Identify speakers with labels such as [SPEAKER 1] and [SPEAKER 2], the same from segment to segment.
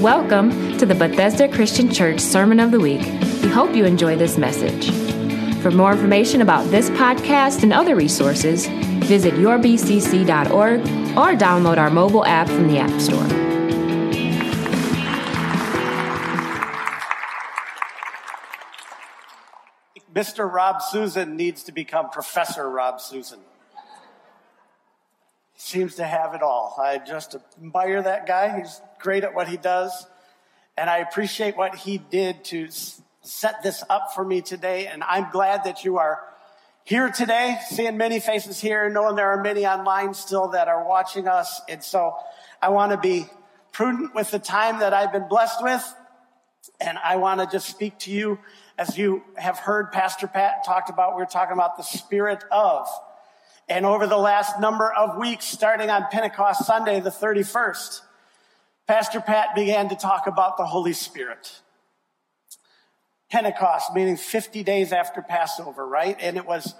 [SPEAKER 1] Welcome to the Bethesda Christian Church Sermon of the Week. We hope you enjoy this message. For more information about this podcast and other resources, visit yourbcc.org or download our mobile app from the App Store.
[SPEAKER 2] Mr. Rob Susan needs to become Professor Rob Susan. Seems to have it all. I just admire that guy. He's great at what he does. And I appreciate what he did to set this up for me today. And I'm glad that you are here today, seeing many faces here, knowing there are many online still that are watching us. And so I want to be prudent with the time that I've been blessed with. And I want to just speak to you as you have heard Pastor Pat talked about. We're talking about the spirit of. And over the last number of weeks, starting on Pentecost Sunday, the 31st, Pastor Pat began to talk about the Holy Spirit. Pentecost, meaning 50 days after Passover, right? And it was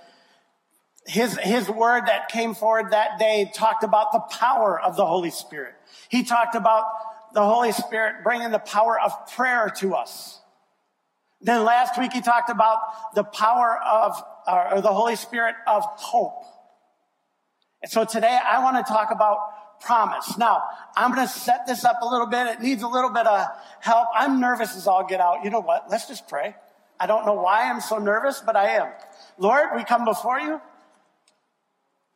[SPEAKER 2] his, his word that came forward that day talked about the power of the Holy Spirit. He talked about the Holy Spirit bringing the power of prayer to us. Then last week he talked about the power of, uh, or the Holy Spirit of hope. And so today I want to talk about promise. Now, I'm going to set this up a little bit. It needs a little bit of help. I'm nervous as all get out. You know what? Let's just pray. I don't know why I'm so nervous, but I am. Lord, we come before you.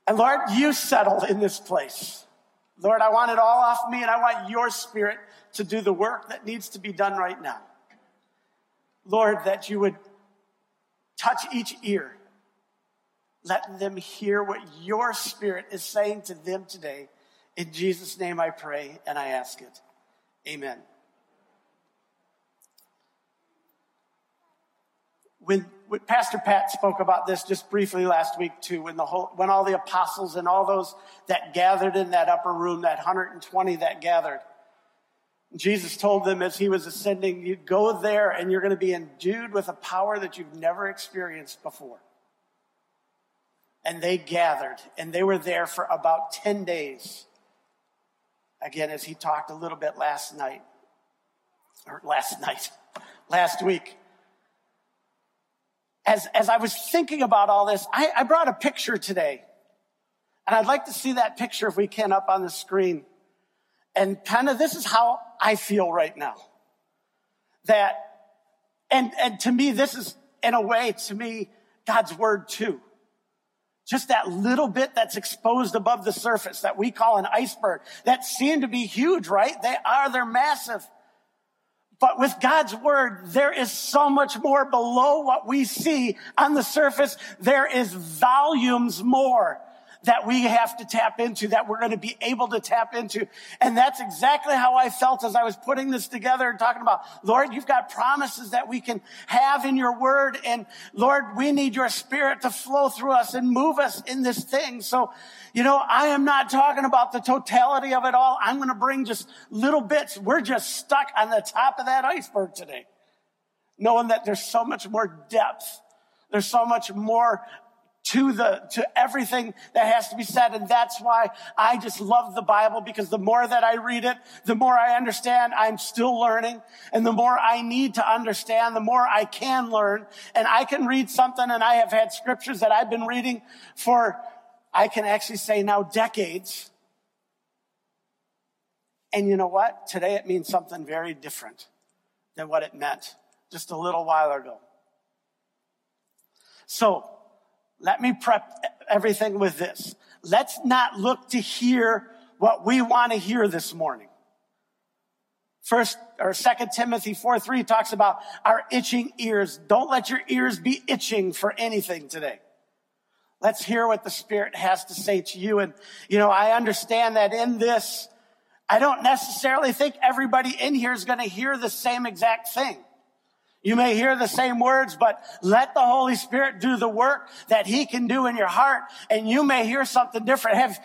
[SPEAKER 2] And Lord, you settle in this place. Lord, I want it all off me and I want your spirit to do the work that needs to be done right now. Lord, that you would touch each ear let them hear what your spirit is saying to them today. In Jesus' name I pray and I ask it. Amen. When, when, Pastor Pat spoke about this just briefly last week too, when the whole, when all the apostles and all those that gathered in that upper room, that 120 that gathered, Jesus told them as he was ascending, you go there and you're going to be endued with a power that you've never experienced before and they gathered and they were there for about 10 days. Again, as he talked a little bit last night, or last night, last week. As, as I was thinking about all this, I, I brought a picture today. And I'd like to see that picture if we can up on the screen. And kind of this is how I feel right now. That, and, and to me, this is in a way, to me, God's word too. Just that little bit that's exposed above the surface that we call an iceberg that seem to be huge, right? They are, they're massive. But with God's word, there is so much more below what we see on the surface. There is volumes more that we have to tap into, that we're going to be able to tap into. And that's exactly how I felt as I was putting this together and talking about, Lord, you've got promises that we can have in your word. And Lord, we need your spirit to flow through us and move us in this thing. So, you know, I am not talking about the totality of it all. I'm going to bring just little bits. We're just stuck on the top of that iceberg today, knowing that there's so much more depth. There's so much more to the, to everything that has to be said. And that's why I just love the Bible because the more that I read it, the more I understand I'm still learning. And the more I need to understand, the more I can learn. And I can read something and I have had scriptures that I've been reading for, I can actually say now decades. And you know what? Today it means something very different than what it meant just a little while ago. So let me prep everything with this. Let's not look to hear what we want to hear this morning. First or second Timothy 4 3 talks about our itching ears. Don't let your ears be itching for anything today. Let's hear what the Spirit has to say to you. And, you know, I understand that in this, I don't necessarily think everybody in here is going to hear the same exact thing. You may hear the same words, but let the Holy Spirit do the work that He can do in your heart, and you may hear something different. Have,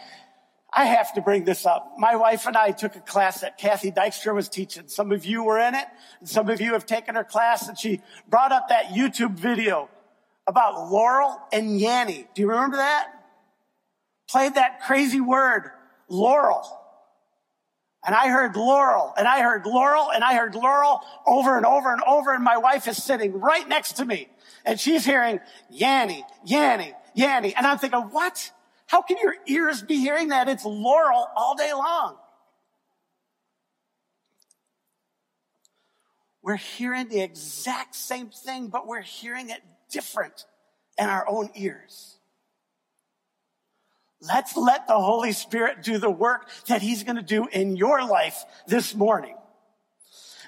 [SPEAKER 2] I have to bring this up. My wife and I took a class that Kathy Dykstra was teaching. Some of you were in it, and some of you have taken her class, and she brought up that YouTube video about Laurel and Yanny. Do you remember that? Played that crazy word, Laurel. And I heard Laurel and I heard Laurel and I heard Laurel over and over and over. And my wife is sitting right next to me and she's hearing Yanny, Yanny, Yanny. And I'm thinking, what? How can your ears be hearing that? It's Laurel all day long. We're hearing the exact same thing, but we're hearing it different in our own ears. Let's let the Holy Spirit do the work that He's going to do in your life this morning.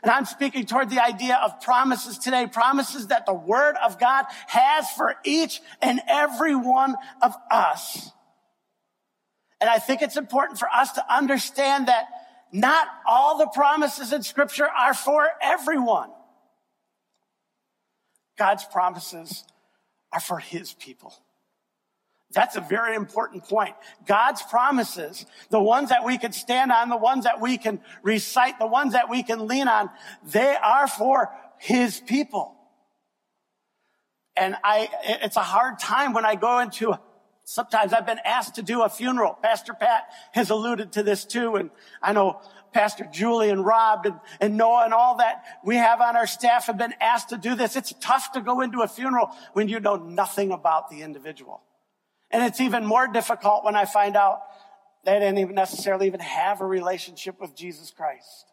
[SPEAKER 2] And I'm speaking toward the idea of promises today, promises that the Word of God has for each and every one of us. And I think it's important for us to understand that not all the promises in Scripture are for everyone. God's promises are for His people. That's a very important point. God's promises, the ones that we can stand on, the ones that we can recite, the ones that we can lean on, they are for his people. And I, it's a hard time when I go into, sometimes I've been asked to do a funeral. Pastor Pat has alluded to this too. And I know Pastor Julie and Rob and, and Noah and all that we have on our staff have been asked to do this. It's tough to go into a funeral when you know nothing about the individual. And it's even more difficult when I find out they didn't even necessarily even have a relationship with Jesus Christ.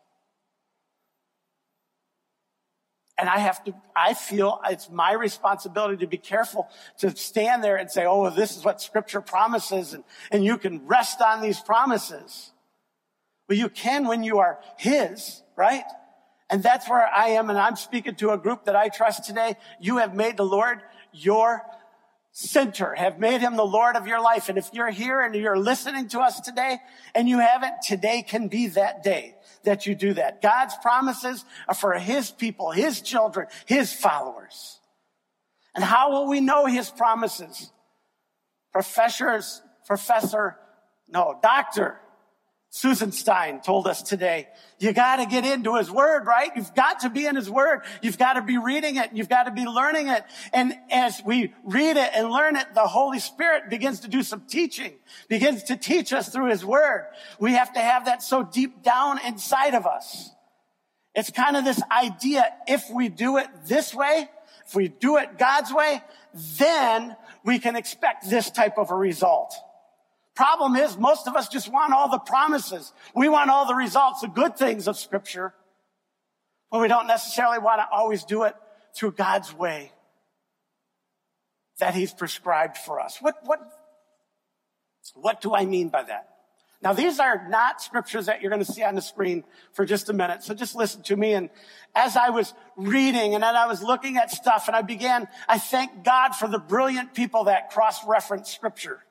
[SPEAKER 2] And I have to, I feel it's my responsibility to be careful to stand there and say, oh, this is what scripture promises and, and you can rest on these promises. Well, you can when you are His, right? And that's where I am. And I'm speaking to a group that I trust today. You have made the Lord your center, have made him the Lord of your life. And if you're here and you're listening to us today and you haven't, today can be that day that you do that. God's promises are for his people, his children, his followers. And how will we know his promises? Professors, professor, no, doctor Susan Stein told us today, you got to get into his word, right? You've got to be in his word. You've got to be reading it. You've got to be learning it. And as we read it and learn it, the Holy Spirit begins to do some teaching, begins to teach us through his word. We have to have that so deep down inside of us. It's kind of this idea, if we do it this way, if we do it God's way, then we can expect this type of a result. Problem is, most of us just want all the promises. We want all the results, the good things of scripture, but we don't necessarily want to always do it through God's way that he's prescribed for us. What, what, what do I mean by that? Now, these are not scriptures that you're going to see on the screen for just a minute. So just listen to me. And as I was reading and then I was looking at stuff and I began, I thank God for the brilliant people that cross-reference scripture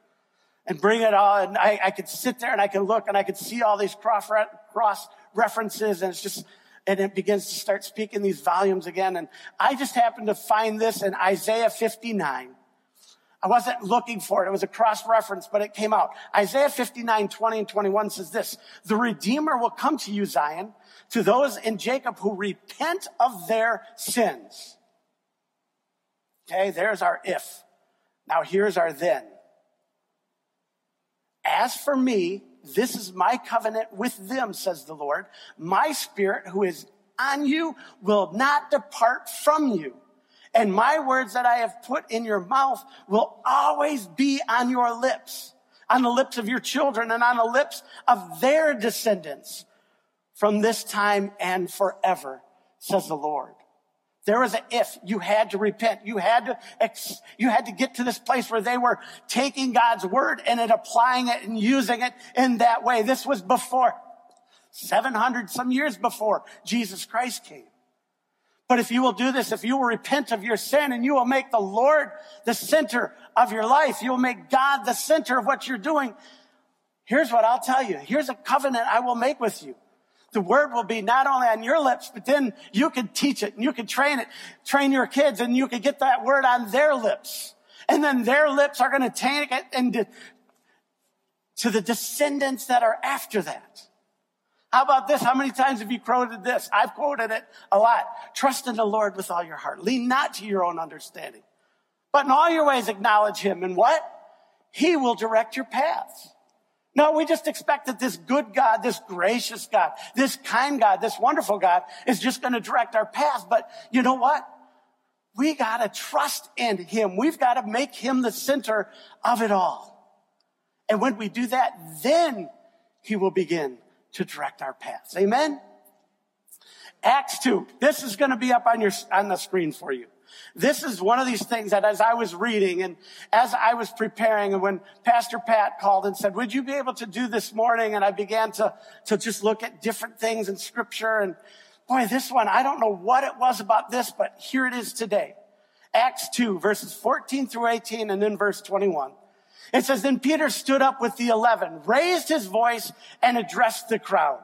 [SPEAKER 2] and bring it on. I, I could sit there and I could look and I could see all these cross, cross references and it's just, and it begins to start speaking these volumes again. And I just happened to find this in Isaiah 59. I wasn't looking for it. It was a cross reference, but it came out. Isaiah 59, 20 and 21 says this, the Redeemer will come to you, Zion, to those in Jacob who repent of their sins. Okay, there's our if. Now here's our then. As for me, this is my covenant with them, says the Lord. My spirit who is on you will not depart from you. And my words that I have put in your mouth will always be on your lips, on the lips of your children and on the lips of their descendants from this time and forever, says the Lord. There was an if. You had to repent. You had to, ex- you had to get to this place where they were taking God's word and then applying it and using it in that way. This was before 700 some years before Jesus Christ came. But if you will do this, if you will repent of your sin and you will make the Lord the center of your life, you will make God the center of what you're doing. Here's what I'll tell you. Here's a covenant I will make with you the word will be not only on your lips, but then you can teach it and you can train it, train your kids and you can get that word on their lips. And then their lips are going to take it and to the descendants that are after that. How about this? How many times have you quoted this? I've quoted it a lot. Trust in the Lord with all your heart. Lean not to your own understanding, but in all your ways acknowledge him. And what? He will direct your paths. No, we just expect that this good God, this gracious God, this kind God, this wonderful God is just going to direct our path. But you know what? We got to trust in him. We've got to make him the center of it all. And when we do that, then he will begin to direct our paths. Amen. Acts 2. This is going to be up on your, on the screen for you. This is one of these things that as I was reading and as I was preparing and when Pastor Pat called and said, would you be able to do this morning? And I began to, to just look at different things in scripture. And boy, this one, I don't know what it was about this, but here it is today. Acts 2 verses 14 through 18 and then verse 21. It says, then Peter stood up with the eleven, raised his voice and addressed the crowd.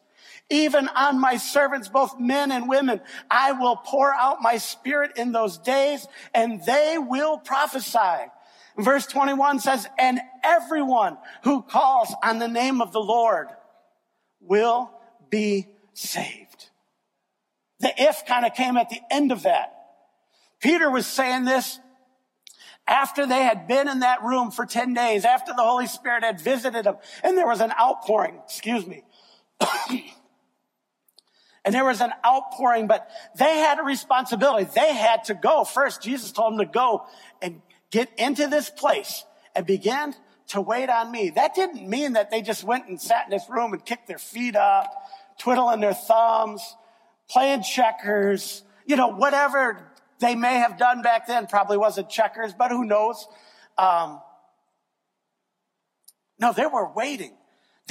[SPEAKER 2] even on my servants, both men and women. I will pour out my spirit in those days and they will prophesy. Verse 21 says, and everyone who calls on the name of the Lord will be saved. The if kind of came at the end of that. Peter was saying this after they had been in that room for 10 days, after the Holy Spirit had visited them, and there was an outpouring, excuse me. And there was an outpouring, but they had a responsibility. They had to go first. Jesus told them to go and get into this place and begin to wait on me. That didn't mean that they just went and sat in this room and kicked their feet up, twiddling their thumbs, playing checkers, you know, whatever they may have done back then. Probably wasn't checkers, but who knows? Um, no, they were waiting.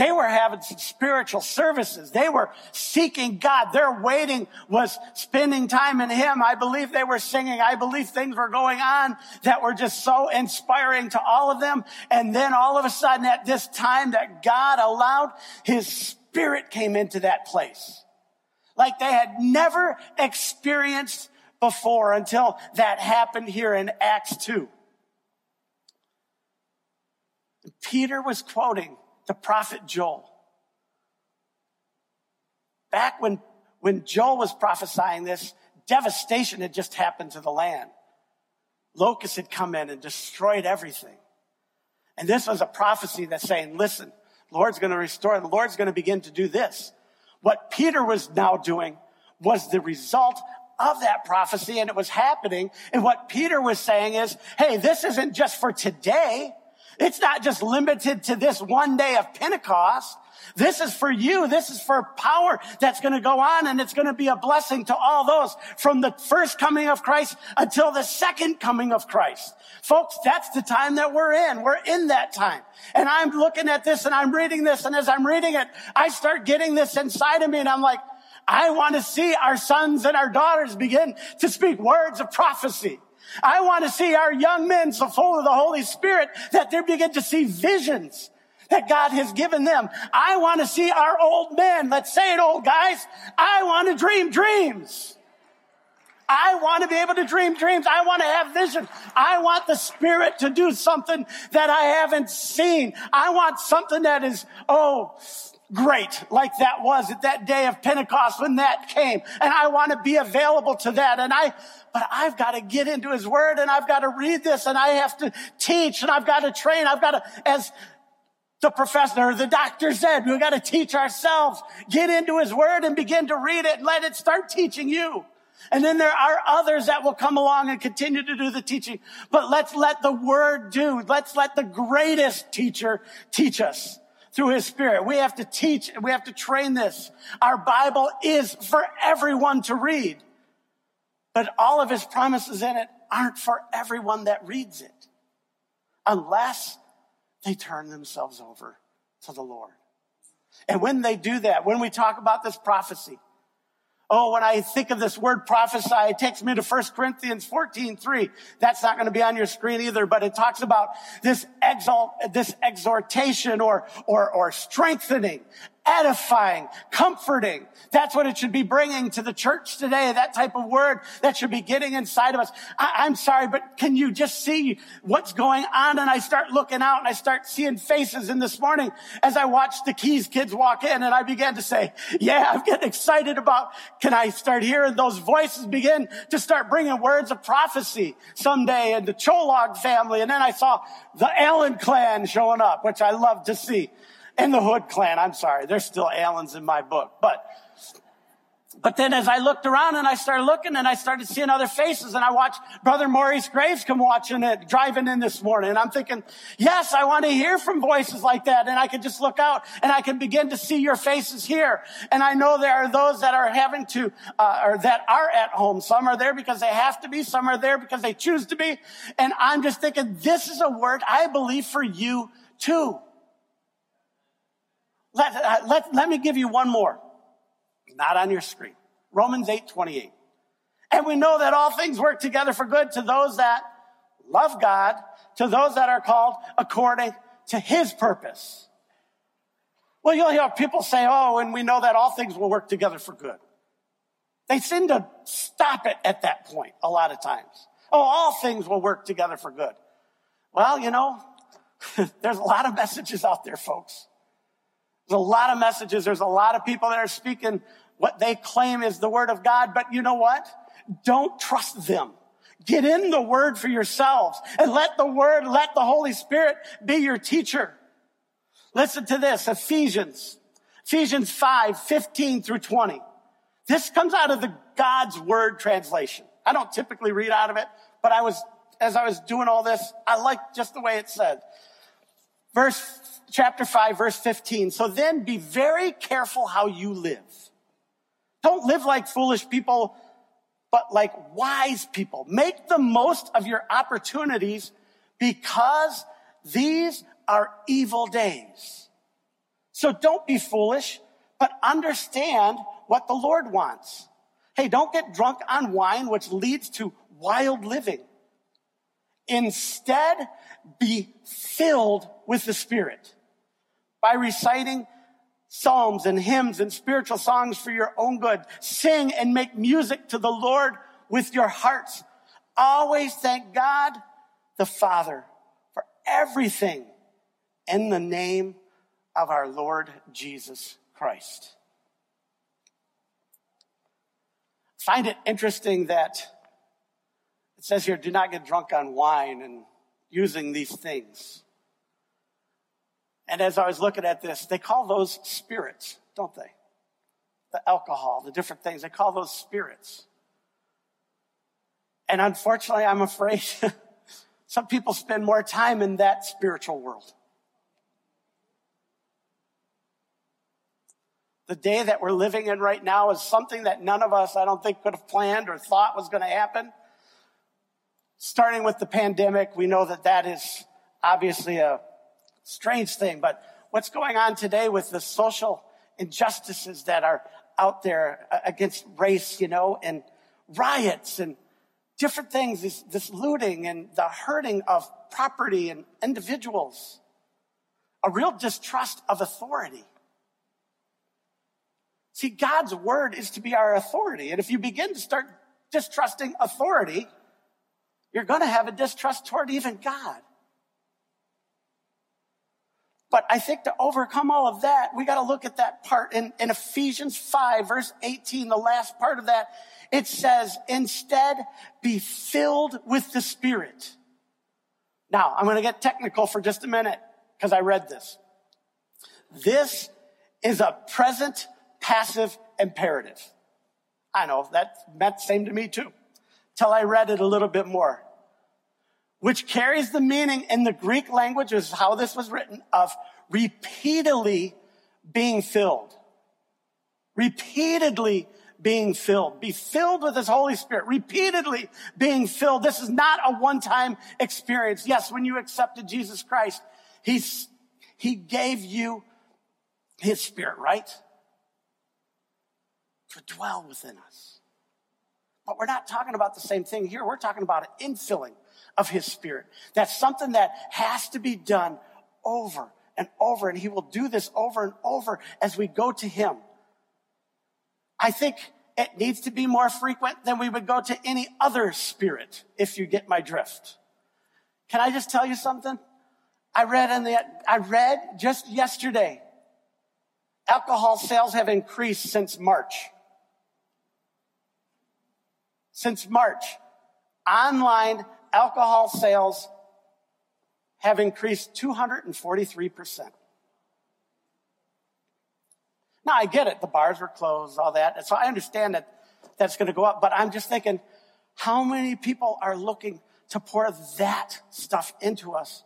[SPEAKER 2] They were having some spiritual services. They were seeking God. Their waiting was spending time in Him. I believe they were singing. I believe things were going on that were just so inspiring to all of them. And then all of a sudden at this time that God allowed His Spirit came into that place. Like they had never experienced before until that happened here in Acts 2. Peter was quoting the prophet Joel. Back when, when Joel was prophesying this, devastation had just happened to the land. Locusts had come in and destroyed everything. And this was a prophecy that's saying, listen, Lord's going to restore, the Lord's going to begin to do this. What Peter was now doing was the result of that prophecy and it was happening. And what Peter was saying is, hey, this isn't just for today. It's not just limited to this one day of Pentecost. This is for you. This is for power that's going to go on and it's going to be a blessing to all those from the first coming of Christ until the second coming of Christ. Folks, that's the time that we're in. We're in that time. And I'm looking at this and I'm reading this. And as I'm reading it, I start getting this inside of me and I'm like, I want to see our sons and our daughters begin to speak words of prophecy. I want to see our young men so full of the Holy Spirit that they begin to see visions that God has given them. I want to see our old men. Let's say it, old guys. I want to dream dreams. I want to be able to dream dreams. I want to have vision. I want the Spirit to do something that I haven't seen. I want something that is, oh, great, like that was at that day of Pentecost when that came. And I want to be available to that. And I, but I've got to get into his word and I've got to read this and I have to teach and I've got to train. I've got to, as the professor or the doctor said, we've got to teach ourselves, get into his word and begin to read it and let it start teaching you. And then there are others that will come along and continue to do the teaching. But let's let the word do. Let's let the greatest teacher teach us through his spirit. We have to teach and we have to train this. Our Bible is for everyone to read. But all of his promises in it aren't for everyone that reads it unless they turn themselves over to the Lord. And when they do that, when we talk about this prophecy Oh, when I think of this word prophesy, it takes me to 1 Corinthians 14, 3. That's not going to be on your screen either, but it talks about this exalt, this exhortation or, or, or strengthening, edifying, comforting. That's what it should be bringing to the church today. That type of word that should be getting inside of us. I, am sorry, but can you just see what's going on? And I start looking out and I start seeing faces. And this morning, as I watched the Keys kids walk in and I began to say, yeah, I'm getting excited about, can I start hearing those voices begin to start bringing words of prophecy someday and the Cholog family. And then I saw the Allen clan showing up, which I love to see and the Hood clan. I'm sorry. There's still Allens in my book, but but then as I looked around and I started looking and I started seeing other faces and I watched Brother Maurice Graves come watching it, driving in this morning. And I'm thinking, yes, I want to hear from voices like that. And I could just look out and I can begin to see your faces here. And I know there are those that are having to, uh, or that are at home. Some are there because they have to be. Some are there because they choose to be. And I'm just thinking, this is a word I believe for you too. Let, uh, let, let me give you one more. Not on your screen. Romans 8, 28. And we know that all things work together for good to those that love God, to those that are called according to his purpose. Well, you'll hear people say, oh, and we know that all things will work together for good. They seem to stop it at that point a lot of times. Oh, all things will work together for good. Well, you know, there's a lot of messages out there, folks. There's a lot of messages. There's a lot of people that are speaking what they claim is the word of God. But you know what? Don't trust them. Get in the word for yourselves and let the word, let the Holy Spirit be your teacher. Listen to this, Ephesians, Ephesians 5, 15 through 20. This comes out of the God's word translation. I don't typically read out of it, but I was, as I was doing all this, I like just the way it said. Verse chapter 5, verse 15. So then be very careful how you live. Don't live like foolish people, but like wise people. Make the most of your opportunities because these are evil days. So don't be foolish, but understand what the Lord wants. Hey, don't get drunk on wine, which leads to wild living. Instead, be filled with the Spirit by reciting psalms and hymns and spiritual songs for your own good. Sing and make music to the Lord with your hearts. Always thank God the Father for everything in the name of our Lord Jesus Christ. Find it interesting that it says here, do not get drunk on wine and using these things. And as I was looking at this, they call those spirits, don't they? The alcohol, the different things, they call those spirits. And unfortunately, I'm afraid some people spend more time in that spiritual world. The day that we're living in right now is something that none of us, I don't think, could have planned or thought was going to happen. Starting with the pandemic, we know that that is obviously a strange thing, but what's going on today with the social injustices that are out there uh, against race, you know, and riots and different things, this, this looting and the hurting of property and individuals, a real distrust of authority. See, God's word is to be our authority. And if you begin to start distrusting authority, you're going to have a distrust toward even God. But I think to overcome all of that, we got to look at that part in, in Ephesians 5, verse 18, the last part of that. It says, instead, be filled with the Spirit. Now, I'm going to get technical for just a minute because I read this. This is a present passive imperative. I know that meant the same to me too, till I read it a little bit more which carries the meaning in the Greek language is how this was written of repeatedly being filled. Repeatedly being filled. Be filled with His Holy Spirit. Repeatedly being filled. This is not a one-time experience. Yes, when you accepted Jesus Christ, He's, He gave you His Spirit, right? to dwell within us. But we're not talking about the same thing here. We're talking about an infilling of his spirit. That's something that has to be done over and over. And he will do this over and over as we go to him. I think it needs to be more frequent than we would go to any other spirit, if you get my drift. Can I just tell you something? I read in the, I read just yesterday, alcohol sales have increased since March. Since March, online alcohol sales have increased 243%. Now I get it. The bars were closed, all that. And so I understand that that's going to go up, but I'm just thinking, how many people are looking to pour that stuff into us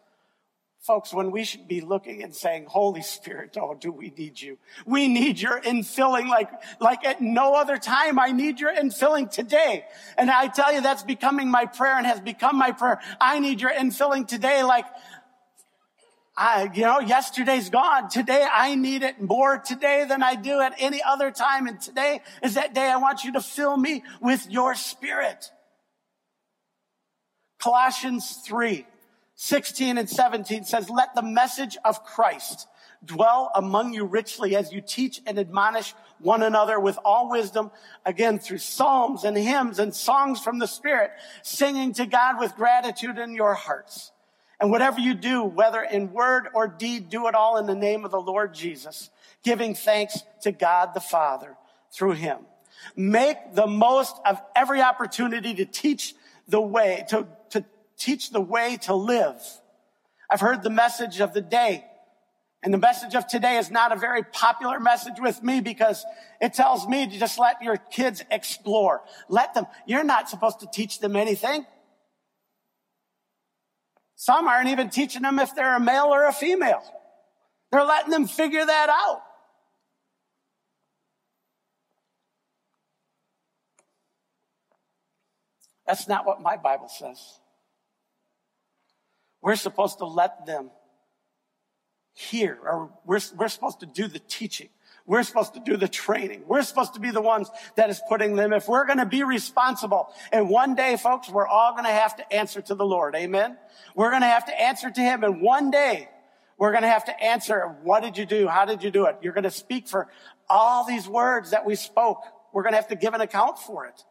[SPEAKER 2] Folks, when we should be looking and saying, Holy Spirit, oh, do we need you? We need your infilling like, like at no other time. I need your infilling today. And I tell you, that's becoming my prayer and has become my prayer. I need your infilling today like, I, you know, yesterday's gone. Today I need it more today than I do at any other time. And today is that day I want you to fill me with your spirit. Colossians 3. 16 and 17 says, let the message of Christ dwell among you richly as you teach and admonish one another with all wisdom, again, through psalms and hymns and songs from the Spirit, singing to God with gratitude in your hearts. And whatever you do, whether in word or deed, do it all in the name of the Lord Jesus, giving thanks to God the Father through him. Make the most of every opportunity to teach the way, to, teach the way to live. I've heard the message of the day. And the message of today is not a very popular message with me because it tells me to just let your kids explore. Let them, you're not supposed to teach them anything. Some aren't even teaching them if they're a male or a female. They're letting them figure that out. That's not what my Bible says. We're supposed to let them hear, or we're, we're supposed to do the teaching. We're supposed to do the training. We're supposed to be the ones that is putting them. If we're going to be responsible, and one day, folks, we're all going to have to answer to the Lord. Amen. We're going to have to answer to Him, and one day we're going to have to answer, what did you do? How did you do it? You're going to speak for all these words that we spoke. We're going to have to give an account for it.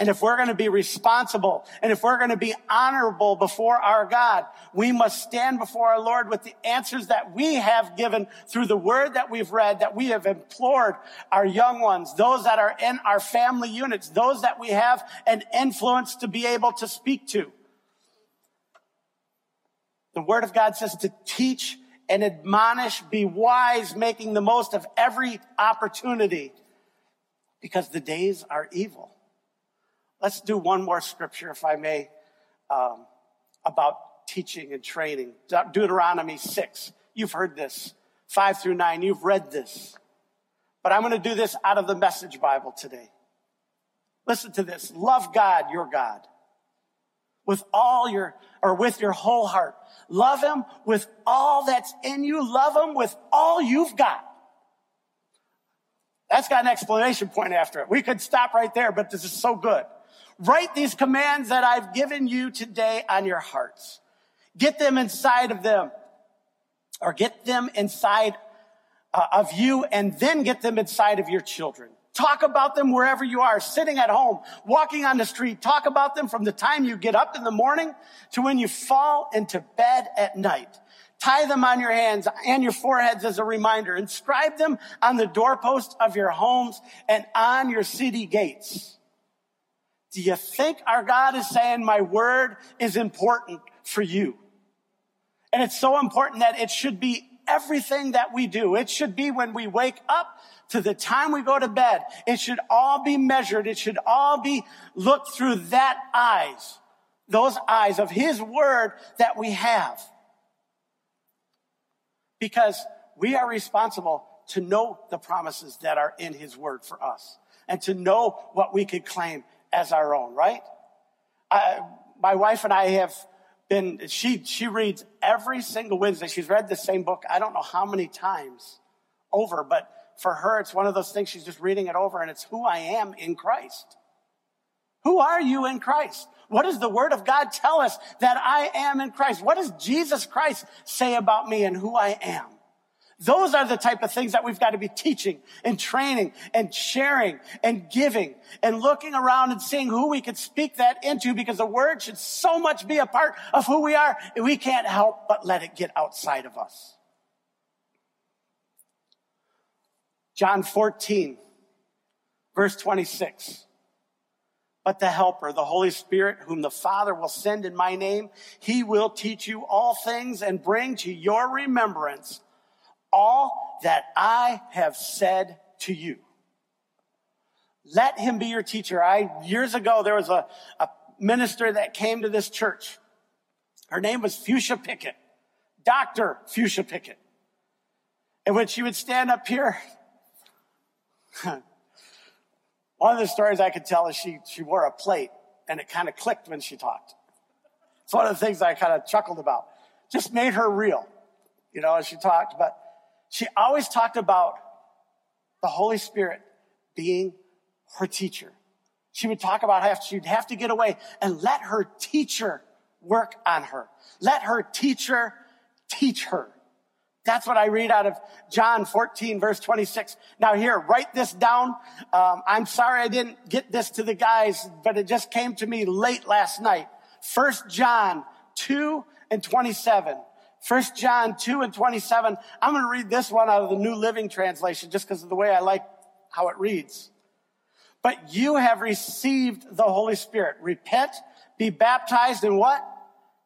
[SPEAKER 2] And if we're going to be responsible and if we're going to be honorable before our God, we must stand before our Lord with the answers that we have given through the word that we've read, that we have implored our young ones, those that are in our family units, those that we have an influence to be able to speak to. The word of God says to teach and admonish, be wise, making the most of every opportunity because the days are evil. Let's do one more scripture, if I may, um, about teaching and training. Deuteronomy 6. You've heard this. 5 through 9. You've read this. But I'm going to do this out of the Message Bible today. Listen to this. Love God, your God, with all your, or with your whole heart. Love Him with all that's in you. Love Him with all you've got. That's got an explanation point after it. We could stop right there, but this is so good. Write these commands that I've given you today on your hearts. Get them inside of them or get them inside uh, of you and then get them inside of your children. Talk about them wherever you are, sitting at home, walking on the street. Talk about them from the time you get up in the morning to when you fall into bed at night. Tie them on your hands and your foreheads as a reminder. Inscribe them on the doorpost of your homes and on your city gates. Do you think our God is saying my word is important for you? And it's so important that it should be everything that we do. It should be when we wake up to the time we go to bed. It should all be measured. It should all be looked through that eyes, those eyes of his word that we have. Because we are responsible to know the promises that are in his word for us and to know what we could claim as our own, right? I, my wife and I have been, she, she reads every single Wednesday. She's read the same book, I don't know how many times over, but for her, it's one of those things she's just reading it over and it's who I am in Christ. Who are you in Christ? What does the word of God tell us that I am in Christ? What does Jesus Christ say about me and who I am? Those are the type of things that we've got to be teaching and training and sharing and giving and looking around and seeing who we could speak that into because the word should so much be a part of who we are and we can't help but let it get outside of us. John 14, verse 26. But the helper, the Holy Spirit, whom the Father will send in my name, he will teach you all things and bring to your remembrance all that I have said to you. Let him be your teacher. I, years ago, there was a, a minister that came to this church. Her name was Fuchsia Pickett, Dr. Fuchsia Pickett. And when she would stand up here, one of the stories I could tell is she, she wore a plate and it kind of clicked when she talked. It's one of the things I kind of chuckled about. Just made her real, you know, as she talked. But she always talked about the Holy Spirit being her teacher. She would talk about how she'd have to get away and let her teacher work on her. Let her teacher teach her. That's what I read out of John 14, verse 26. Now here, write this down. Um, I'm sorry I didn't get this to the guys, but it just came to me late last night. First John 2 and 27. First John 2 and 27. I'm going to read this one out of the New Living Translation just because of the way I like how it reads. But you have received the Holy Spirit. Repent, be baptized and what?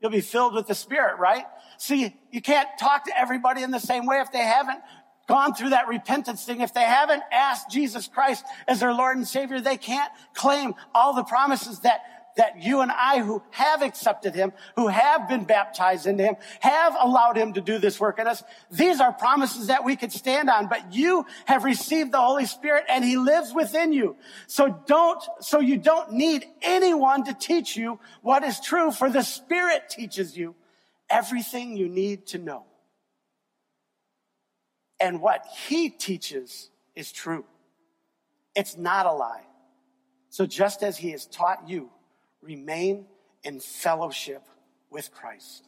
[SPEAKER 2] You'll be filled with the Spirit, right? See, you can't talk to everybody in the same way if they haven't gone through that repentance thing. If they haven't asked Jesus Christ as their Lord and Savior, they can't claim all the promises that that you and I who have accepted him, who have been baptized into him, have allowed him to do this work in us. These are promises that we could stand on, but you have received the Holy Spirit and he lives within you. So don't, so you don't need anyone to teach you what is true for the Spirit teaches you everything you need to know. And what he teaches is true. It's not a lie. So just as he has taught you, remain in fellowship with Christ.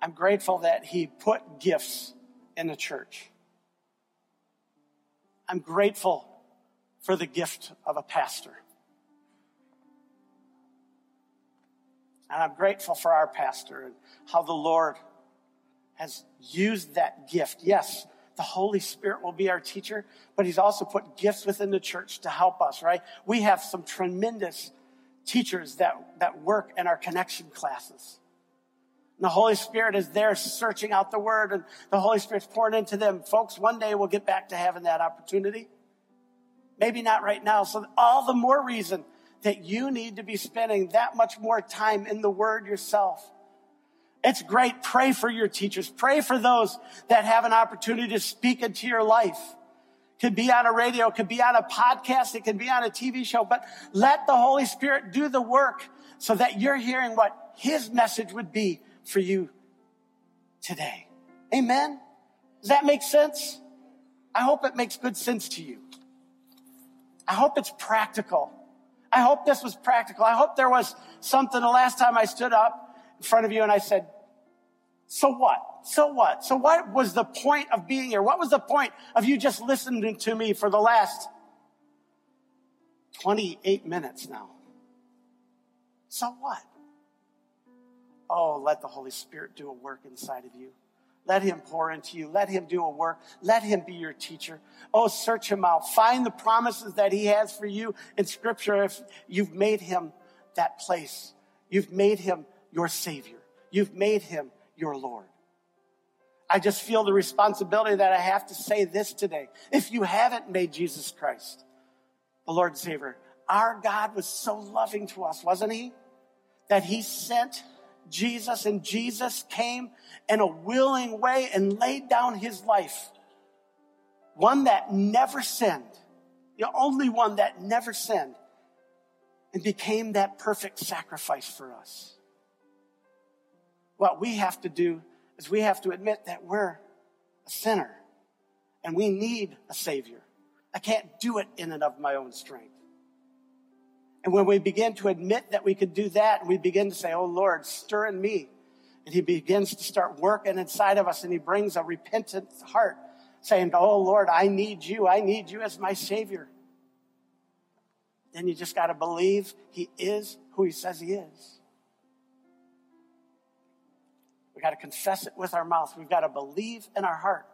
[SPEAKER 2] I'm grateful that he put gifts in the church. I'm grateful for the gift of a pastor. And I'm grateful for our pastor and how the Lord has used that gift. Yes, the Holy Spirit will be our teacher, but He's also put gifts within the church to help us, right? We have some tremendous teachers that, that work in our connection classes. And the Holy Spirit is there searching out the Word, and the Holy Spirit's pouring into them. Folks, one day we'll get back to having that opportunity. Maybe not right now. So, all the more reason that you need to be spending that much more time in the Word yourself. It's great. Pray for your teachers. Pray for those that have an opportunity to speak into your life. Could be on a radio, could be on a podcast, it could be on a TV show, but let the Holy Spirit do the work so that you're hearing what His message would be for you today. Amen? Does that make sense? I hope it makes good sense to you. I hope it's practical. I hope this was practical. I hope there was something the last time I stood up in front of you and I said, so what? So what? So what was the point of being here? What was the point of you just listening to me for the last 28 minutes now? So what? Oh, let the Holy Spirit do a work inside of you. Let him pour into you. Let him do a work. Let him be your teacher. Oh, search him out. Find the promises that he has for you in scripture if you've made him that place. You've made him your Savior. You've made him your Lord. I just feel the responsibility that I have to say this today. If you haven't made Jesus Christ the Lord and Savior, our God was so loving to us, wasn't he? That he sent Jesus and Jesus came in a willing way and laid down his life. One that never sinned, the only one that never sinned, and became that perfect sacrifice for us. What we have to do is we have to admit that we're a sinner and we need a Savior. I can't do it in and of my own strength. And when we begin to admit that we can do that, we begin to say, Oh Lord, stir in me, and He begins to start working inside of us, and He brings a repentant heart, saying, Oh Lord, I need you. I need you as my Savior. Then you just got to believe He is who He says He is. We got to confess it with our mouth. We've got to believe in our heart.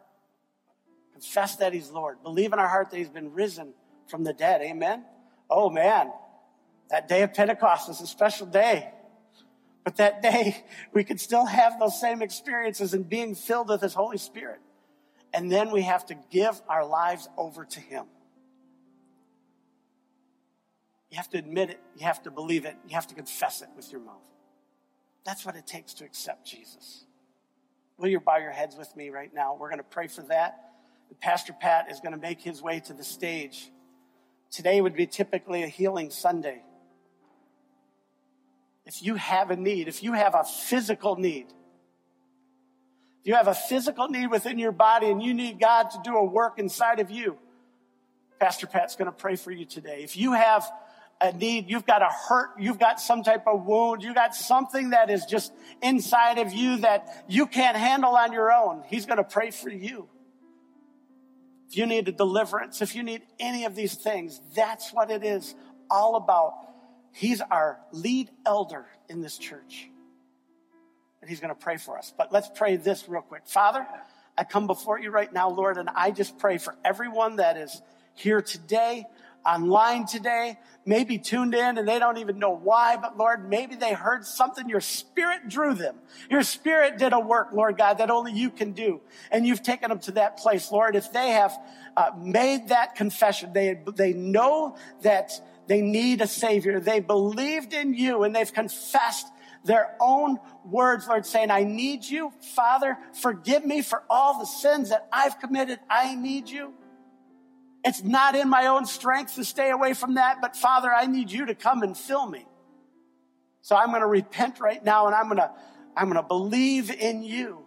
[SPEAKER 2] Confess that He's Lord. Believe in our heart that He's been risen from the dead. Amen. Oh man, that day of Pentecost is a special day. But that day, we could still have those same experiences and being filled with His Holy Spirit. And then we have to give our lives over to Him. You have to admit it. You have to believe it. You have to confess it with your mouth. That's what it takes to accept Jesus. Will you bow your heads with me right now? We're going to pray for that. Pastor Pat is going to make his way to the stage. Today would be typically a healing Sunday. If you have a need, if you have a physical need, if you have a physical need within your body and you need God to do a work inside of you, Pastor Pat's going to pray for you today. If you have a need, you've got a hurt, you've got some type of wound, you got something that is just inside of you that you can't handle on your own, He's going to pray for you. If you need a deliverance, if you need any of these things, that's what it is all about. He's our lead elder in this church. And he's going to pray for us. But let's pray this real quick. Father, I come before you right now, Lord, and I just pray for everyone that is here today online today, maybe tuned in and they don't even know why, but Lord, maybe they heard something. Your spirit drew them. Your spirit did a work, Lord God, that only you can do. And you've taken them to that place, Lord. If they have uh, made that confession, they, they know that they need a savior. They believed in you and they've confessed their own words, Lord, saying, I need you. Father, forgive me for all the sins that I've committed. I need you. It's not in my own strength to stay away from that, but Father, I need you to come and fill me. So I'm going to repent right now and I'm going to, I'm going to believe in you.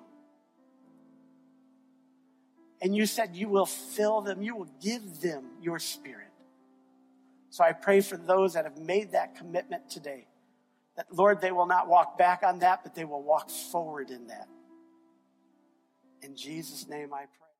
[SPEAKER 2] And you said you will fill them, you will give them your spirit. So I pray for those that have made that commitment today. That, Lord, they will not walk back on that, but they will walk forward in that. In Jesus' name I pray.